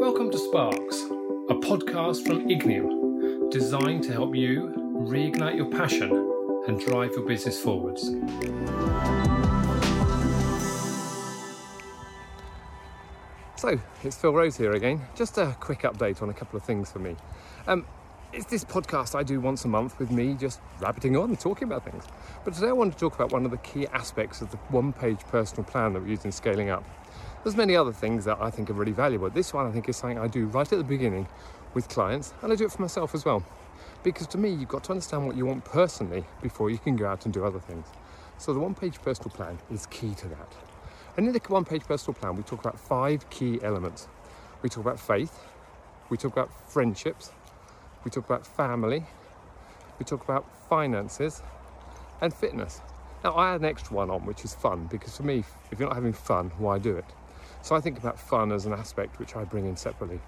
Welcome to Sparks, a podcast from Ignium, designed to help you reignite your passion and drive your business forwards. So, it's Phil Rose here again. Just a quick update on a couple of things for me. Um, it's this podcast I do once a month with me just rabbiting on, and talking about things. But today I want to talk about one of the key aspects of the one page personal plan that we use in scaling up. There's many other things that I think are really valuable. This one I think is something I do right at the beginning with clients, and I do it for myself as well. Because to me, you've got to understand what you want personally before you can go out and do other things. So the one page personal plan is key to that. And in the one page personal plan, we talk about five key elements. We talk about faith, we talk about friendships, we talk about family, we talk about finances, and fitness. Now, I add an extra one on, which is fun, because for me, if you're not having fun, why do it? So I think about fun as an aspect which I bring in separately.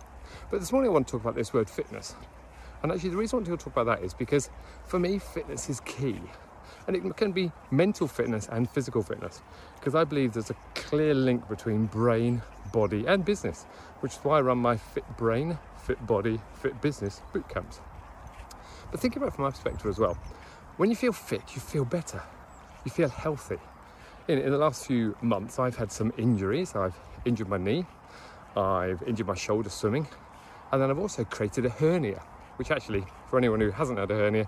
But this morning I want to talk about this word fitness. And actually, the reason I want to talk about that is because for me, fitness is key. And it can be mental fitness and physical fitness, because I believe there's a clear link between brain, body, and business, which is why I run my Fit Brain, Fit Body, Fit Business boot camps. But think about it from my perspective as well. When you feel fit, you feel better, you feel healthy. In, in the last few months, I've had some injuries. I've injured my knee, I've injured my shoulder swimming, and then I've also created a hernia, which actually, for anyone who hasn't had a hernia,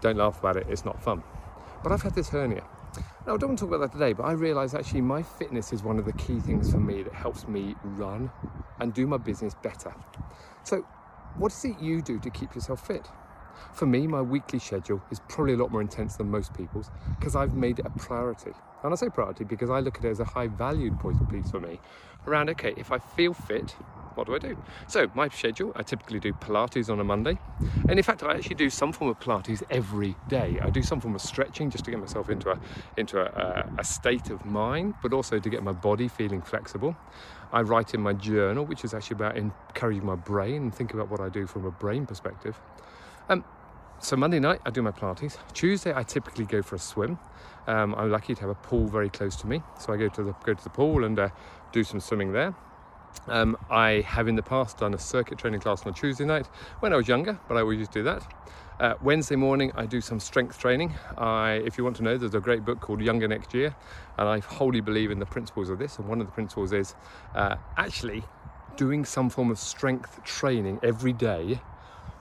don't laugh about it, it's not fun. But I've had this hernia. Now, I don't want to talk about that today, but I realise actually my fitness is one of the key things for me that helps me run and do my business better. So, what is it you do to keep yourself fit? For me, my weekly schedule is probably a lot more intense than most people's because I've made it a priority. And I say priority because I look at it as a high valued point of piece for me around, okay, if I feel fit, what do I do? So, my schedule, I typically do Pilates on a Monday. And in fact, I actually do some form of Pilates every day. I do some form of stretching just to get myself into a, into a, a state of mind, but also to get my body feeling flexible. I write in my journal, which is actually about encouraging my brain and think about what I do from a brain perspective. Um, so Monday night I do my Pilates. Tuesday I typically go for a swim. Um, I'm lucky to have a pool very close to me, so I go to the go to the pool and uh, do some swimming there. Um, I have in the past done a circuit training class on a Tuesday night when I was younger, but I always do that. Uh, Wednesday morning, I do some strength training. I, if you want to know, there's a great book called Younger Next Year, and I wholly believe in the principles of this. And one of the principles is uh, actually doing some form of strength training every day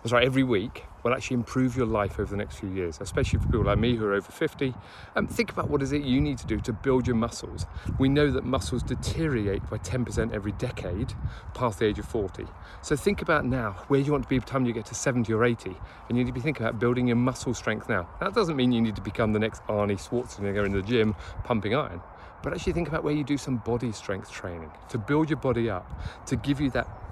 sorry, every week will actually improve your life over the next few years, especially for people like me who are over 50. Um, think about what is it you need to do to build your muscles. We know that muscles deteriorate by 10% every decade past the age of 40. So think about now where you want to be by the time you get to 70 or 80, and you need to be thinking about building your muscle strength now. That doesn't mean you need to become the next Arnie Schwarzenegger in the gym pumping iron. But actually think about where you do some body strength training to build your body up, to give you that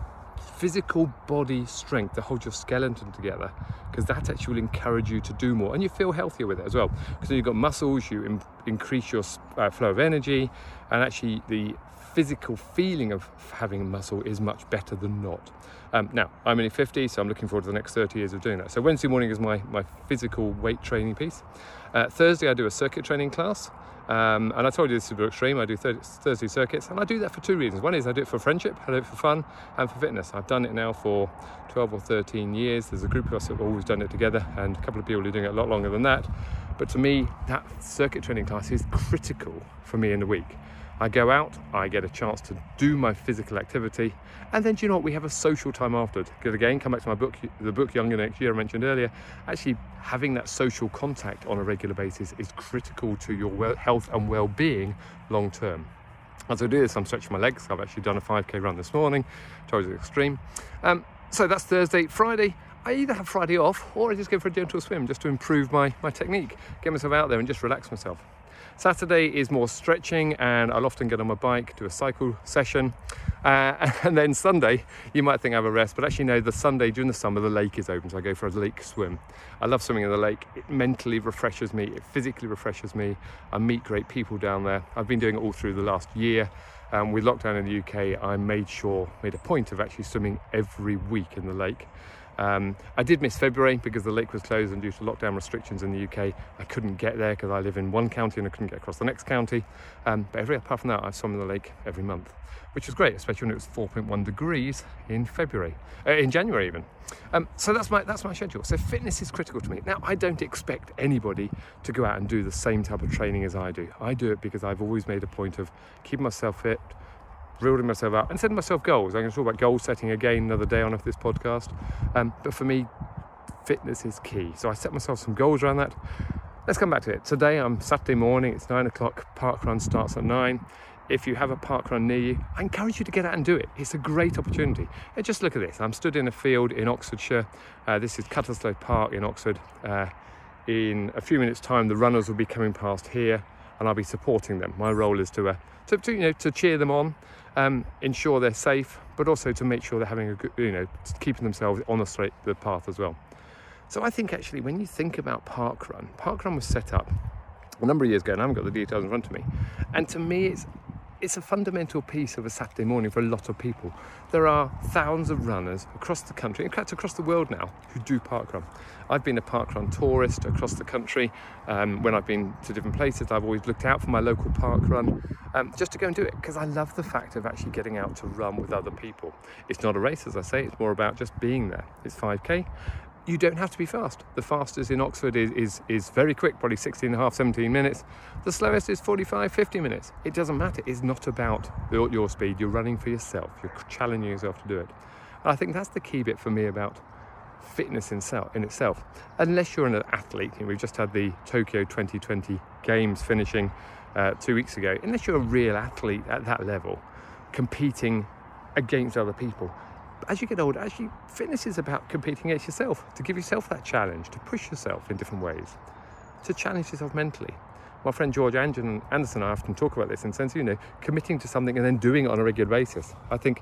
physical body strength to hold your skeleton together because that actually will encourage you to do more and you feel healthier with it as well. Because you've got muscles you in, increase your uh, flow of energy and actually the physical feeling of having a muscle is much better than not. Um, now i'm only 50 so i'm looking forward to the next 30 years of doing that. So wednesday morning is my, my physical weight training piece. Uh, thursday i do a circuit training class um, and I told you this is extreme. I do Thursday circuits, and I do that for two reasons. One is I do it for friendship, I do it for fun, and for fitness. I've done it now for 12 or 13 years. There's a group of us that have always done it together, and a couple of people who are doing it a lot longer than that. But to me, that circuit training class is critical for me in the week. I go out, I get a chance to do my physical activity, and then do you know what? We have a social time after. Because again, come back to my book, the book Younger Next Year I mentioned earlier. Actually, having that social contact on a regular basis is critical to your health and well-being long term. As I do this, I'm stretching my legs. I've actually done a 5k run this morning, towards the extreme. Um, so that's Thursday. Friday, I either have Friday off or I just go for a gentle swim just to improve my, my technique, get myself out there and just relax myself. Saturday is more stretching, and I'll often get on my bike, do a cycle session. Uh, and then Sunday, you might think I have a rest, but actually, no, the Sunday during the summer, the lake is open, so I go for a lake swim. I love swimming in the lake. It mentally refreshes me, it physically refreshes me. I meet great people down there. I've been doing it all through the last year. Um, with lockdown in the UK, I made sure, made a point of actually swimming every week in the lake. Um, I did miss February because the lake was closed and due to lockdown restrictions in the UK, I couldn't get there because I live in one county and I couldn't get across the next county. Um, but every apart from that, I swam in the lake every month, which was great, especially when it was 4.1 degrees in February, uh, in January even. Um, so that's my that's my schedule. So fitness is critical to me. Now I don't expect anybody to go out and do the same type of training as I do. I do it because I've always made a point of keeping myself fit, building myself up and setting myself goals. I'm going to talk about goal setting again another day on this podcast. Um, but for me, fitness is key. So I set myself some goals around that. Let's come back to it. Today I'm Saturday morning, it's nine o'clock, park run starts at nine. If you have a park run near you, I encourage you to get out and do it. It's a great opportunity. And just look at this. I'm stood in a field in Oxfordshire. Uh, this is Cutteslowe Park in Oxford. Uh, in a few minutes' time, the runners will be coming past here, and I'll be supporting them. My role is to, uh, to, to you know, to cheer them on, um, ensure they're safe, but also to make sure they're having a good, you know, keeping themselves on the straight the path as well. So I think actually when you think about Parkrun, Parkrun was set up a number of years ago, and I haven't got the details in front of me. And to me, it's it's a fundamental piece of a Saturday morning for a lot of people. There are thousands of runners across the country, in fact across the world now, who do parkrun. I've been a parkrun tourist across the country. Um, when I've been to different places, I've always looked out for my local parkrun um, just to go and do it because I love the fact of actually getting out to run with other people. It's not a race, as I say, it's more about just being there. It's 5k you don't have to be fast. The fastest in Oxford is, is, is very quick, probably 16 and a half, 17 minutes. The slowest is 45, 50 minutes. It doesn't matter. It's not about your, speed. You're running for yourself. You're challenging yourself to do it. And I think that's the key bit for me about fitness in, self, in itself. Unless you're an athlete, you know, we've just had the Tokyo 2020 Games finishing uh, two weeks ago. Unless you're a real athlete at that level, competing against other people, as you get older, actually, fitness is about competing against yourself, to give yourself that challenge, to push yourself in different ways, to challenge yourself mentally. My friend George Anderson and I often talk about this in the sense, you know, committing to something and then doing it on a regular basis. I think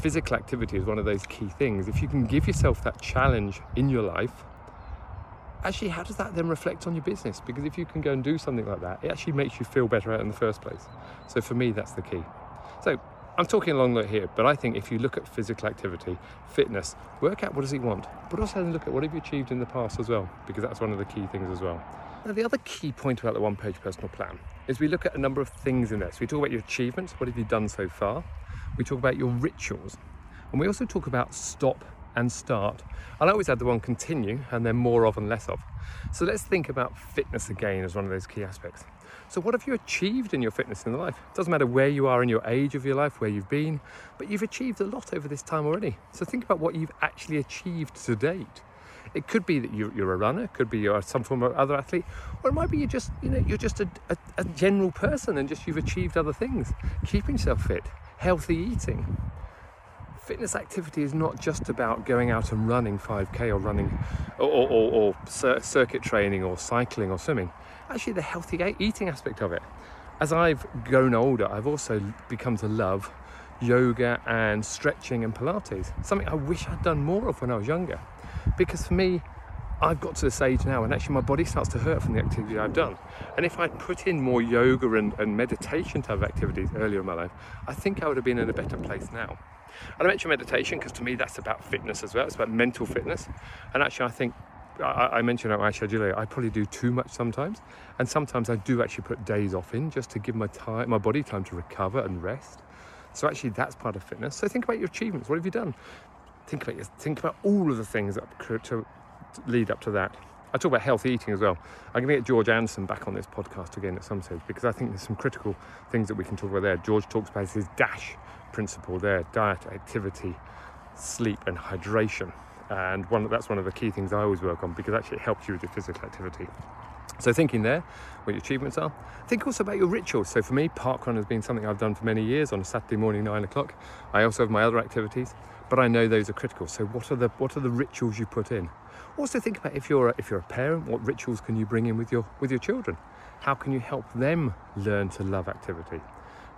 physical activity is one of those key things. If you can give yourself that challenge in your life, actually, how does that then reflect on your business? Because if you can go and do something like that, it actually makes you feel better out in the first place. So for me, that's the key. So I'm talking along the here, but I think if you look at physical activity, fitness, work out what does he want, but also look at what have you achieved in the past as well, because that's one of the key things as well. Now, the other key point about the one page personal plan is we look at a number of things in there. So we talk about your achievements, what have you done so far? We talk about your rituals, and we also talk about stop and start. I always add the one continue and then more of and less of. So let's think about fitness again as one of those key aspects. So, what have you achieved in your fitness in life? It doesn't matter where you are in your age of your life, where you've been, but you've achieved a lot over this time already. So, think about what you've actually achieved to date. It could be that you're a runner, could be you're some form of other athlete, or it might be you're just, you know, you're just a, a, a general person and just you've achieved other things. Keeping yourself fit, healthy eating, fitness activity is not just about going out and running 5k or running or, or, or, or, circuit training or cycling or swimming actually the healthy eating aspect of it. As I've grown older, I've also become to love yoga and stretching and Pilates, something I wish I'd done more of when I was younger. Because for me, I've got to this age now and actually my body starts to hurt from the activity I've done. And if I'd put in more yoga and, and meditation type activities earlier in my life, I think I would have been in a better place now. And I mentioned meditation because to me that's about fitness as well. It's about mental fitness. And actually, I think I, I mentioned my schedule. I probably do too much sometimes, and sometimes I do actually put days off in just to give my time, my body time to recover and rest. So actually, that's part of fitness. So think about your achievements. What have you done? Think about your, think about all of the things that to lead up to that. I talk about healthy eating as well. I'm going to get George Anderson back on this podcast again at some stage because I think there's some critical things that we can talk about there. George talks about his DASH principle there: diet, activity, sleep, and hydration and one that's one of the key things I always work on because actually it helps you with your physical activity. So thinking there, what your achievements are. Think also about your rituals. So for me, parkrun has been something I've done for many years on a Saturday morning, nine o'clock. I also have my other activities, but I know those are critical. So what are the what are the rituals you put in? Also think about if you're a, if you're a parent, what rituals can you bring in with your with your children? How can you help them learn to love activity?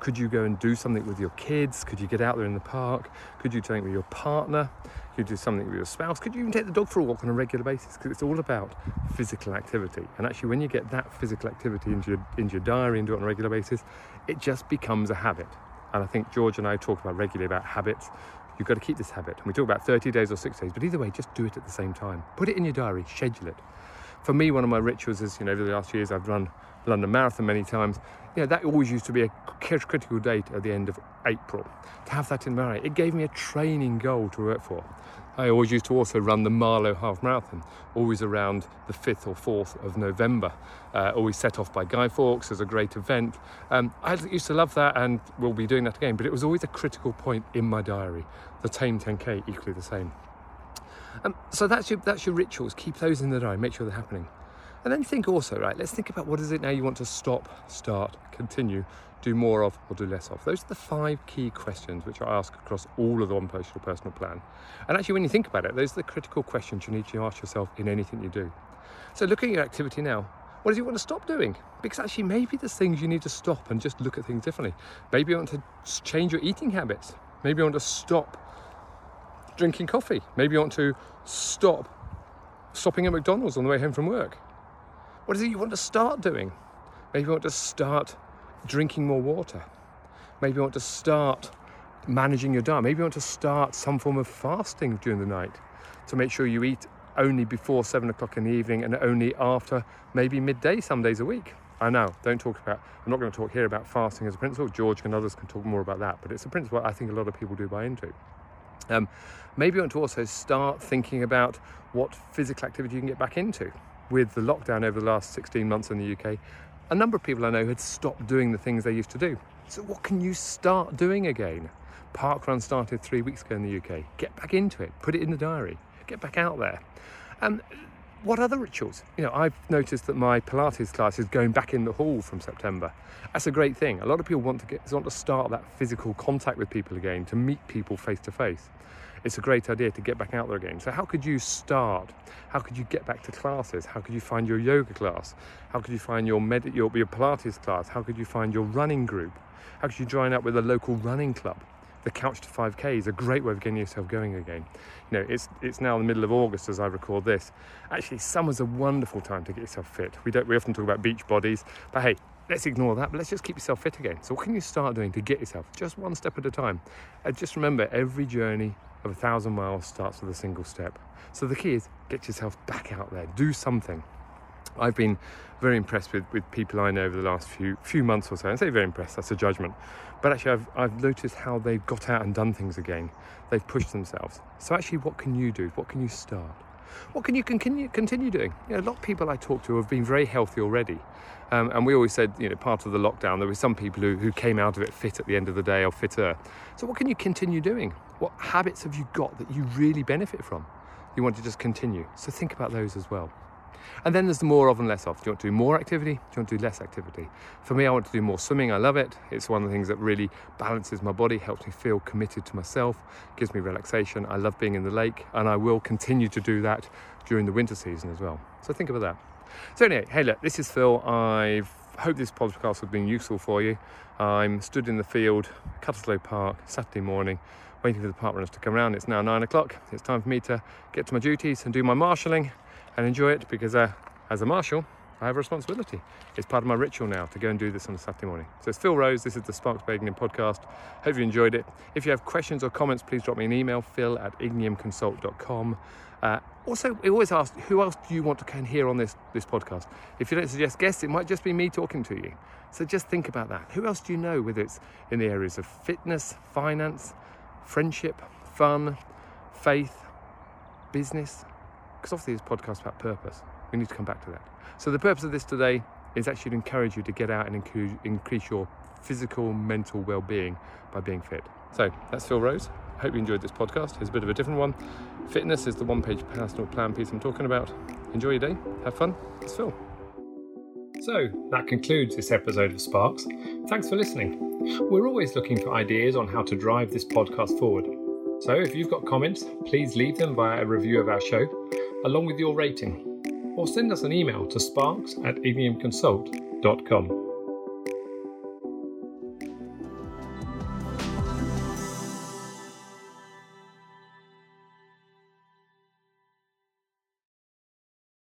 Could you go and do something with your kids? Could you get out there in the park? Could you do something with your partner? Could do something with your spouse? Could you even take the dog for a walk on a regular basis? Because it's all about physical activity. And actually, when you get that physical activity into your, into your diary and do it on a regular basis, it just becomes a habit. And I think George and I talk about regularly about habits, You've got to keep this habit. And we talk about 30 days or six days, but either way, just do it at the same time. Put it in your diary, schedule it. For me, one of my rituals is, you know, over the last years, I've run London Marathon many times. You know, that always used to be a critical date at the end of April. To have that in mind, it gave me a training goal to work for. I always used to also run the Marlow Half Marathon, always around the 5th or 4th of November. Uh, always set off by Guy Fawkes as a great event. Um, I used to love that and we'll be doing that again, but it was always a critical point in my diary. The Thame 10K, equally the same. Um, so that's your, that's your rituals. Keep those in the diary, make sure they're happening. And then think also, right, let's think about what is it now you want to stop, start, continue, do more of, or do less of. Those are the five key questions which I ask across all of the One Personal Personal Plan. And actually, when you think about it, those are the critical questions you need to ask yourself in anything you do. So, look at your activity now, what do you want to stop doing? Because actually, maybe there's things you need to stop and just look at things differently. Maybe you want to change your eating habits. Maybe you want to stop drinking coffee. Maybe you want to stop stopping at McDonald's on the way home from work. What is it you want to start doing? Maybe you want to start drinking more water. Maybe you want to start managing your diet. Maybe you want to start some form of fasting during the night to make sure you eat only before seven o'clock in the evening and only after maybe midday some days a week. I know, don't talk about, I'm not going to talk here about fasting as a principle. George and others can talk more about that, but it's a principle I think a lot of people do buy into. Um, maybe you want to also start thinking about what physical activity you can get back into with the lockdown over the last 16 months in the UK, a number of people I know had stopped doing the things they used to do. So, what can you start doing again? Parkrun started three weeks ago in the UK. Get back into it, put it in the diary, get back out there. And what other rituals? You know, I've noticed that my Pilates class is going back in the hall from September. That's a great thing. A lot of people want to get want to start that physical contact with people again, to meet people face to face it's a great idea to get back out there again. So, how could you start? How could you get back to classes? How could you find your yoga class? How could you find your, med- your, your Pilates class? How could you find your running group? How could you join up with a local running club? The Couch to 5K is a great way of getting yourself going again. You know, it's it's now the middle of August as I record this. Actually, summer's a wonderful time to get yourself fit. We don't we often talk about beach bodies, but hey, let's ignore that, but let's just keep yourself fit again. So, what can you start doing to get yourself just one step at a time? And just remember, every journey of a thousand miles starts with a single step. So the key is get yourself back out there, do something. I've been very impressed with, with people I know over the last few few months or so. I say very impressed, that's a judgment. But actually I've I've noticed how they've got out and done things again. They've pushed themselves. So actually what can you do? What can you start? What can you continue continue doing? You know, a lot of people I talk to have been very healthy already. Um, and we always said, you know, part of the lockdown, there were some people who, who came out of it fit at the end of the day or fitter. So, what can you continue doing? What habits have you got that you really benefit from? You want to just continue. So, think about those as well. And then there's the more of and less of. Do you want to do more activity? Do you want to do less activity? For me, I want to do more swimming. I love it. It's one of the things that really balances my body, helps me feel committed to myself, gives me relaxation. I love being in the lake, and I will continue to do that during the winter season as well. So think about that. So anyway, hey look, this is Phil. I hope this podcast has been useful for you. I'm stood in the field, Cutteslowe Park, Saturday morning, waiting for the park runners to come around. It's now nine o'clock. It's time for me to get to my duties and do my marshalling and enjoy it because uh, as a marshal, I have a responsibility. It's part of my ritual now to go and do this on a Saturday morning. So it's Phil Rose. This is the Sparks Ignium podcast. Hope you enjoyed it. If you have questions or comments, please drop me an email, phil at igniumconsult.com. Uh, also, we always ask, who else do you want to can hear on this, this podcast? If you don't suggest guests, it might just be me talking to you. So just think about that. Who else do you know, whether it's in the areas of fitness, finance, friendship, fun, faith, business? Because obviously this podcast about purpose. We need to come back to that. So the purpose of this today is actually to encourage you to get out and increase your physical, mental well-being by being fit. So that's Phil Rose. Hope you enjoyed this podcast. It's a bit of a different one. Fitness is the one page personal plan piece I'm talking about. Enjoy your day, have fun. It's Phil. So that concludes this episode of Sparks. Thanks for listening. We're always looking for ideas on how to drive this podcast forward. So if you've got comments, please leave them via a review of our show, along with your rating. Or send us an email to sparks at igniumconsult.com.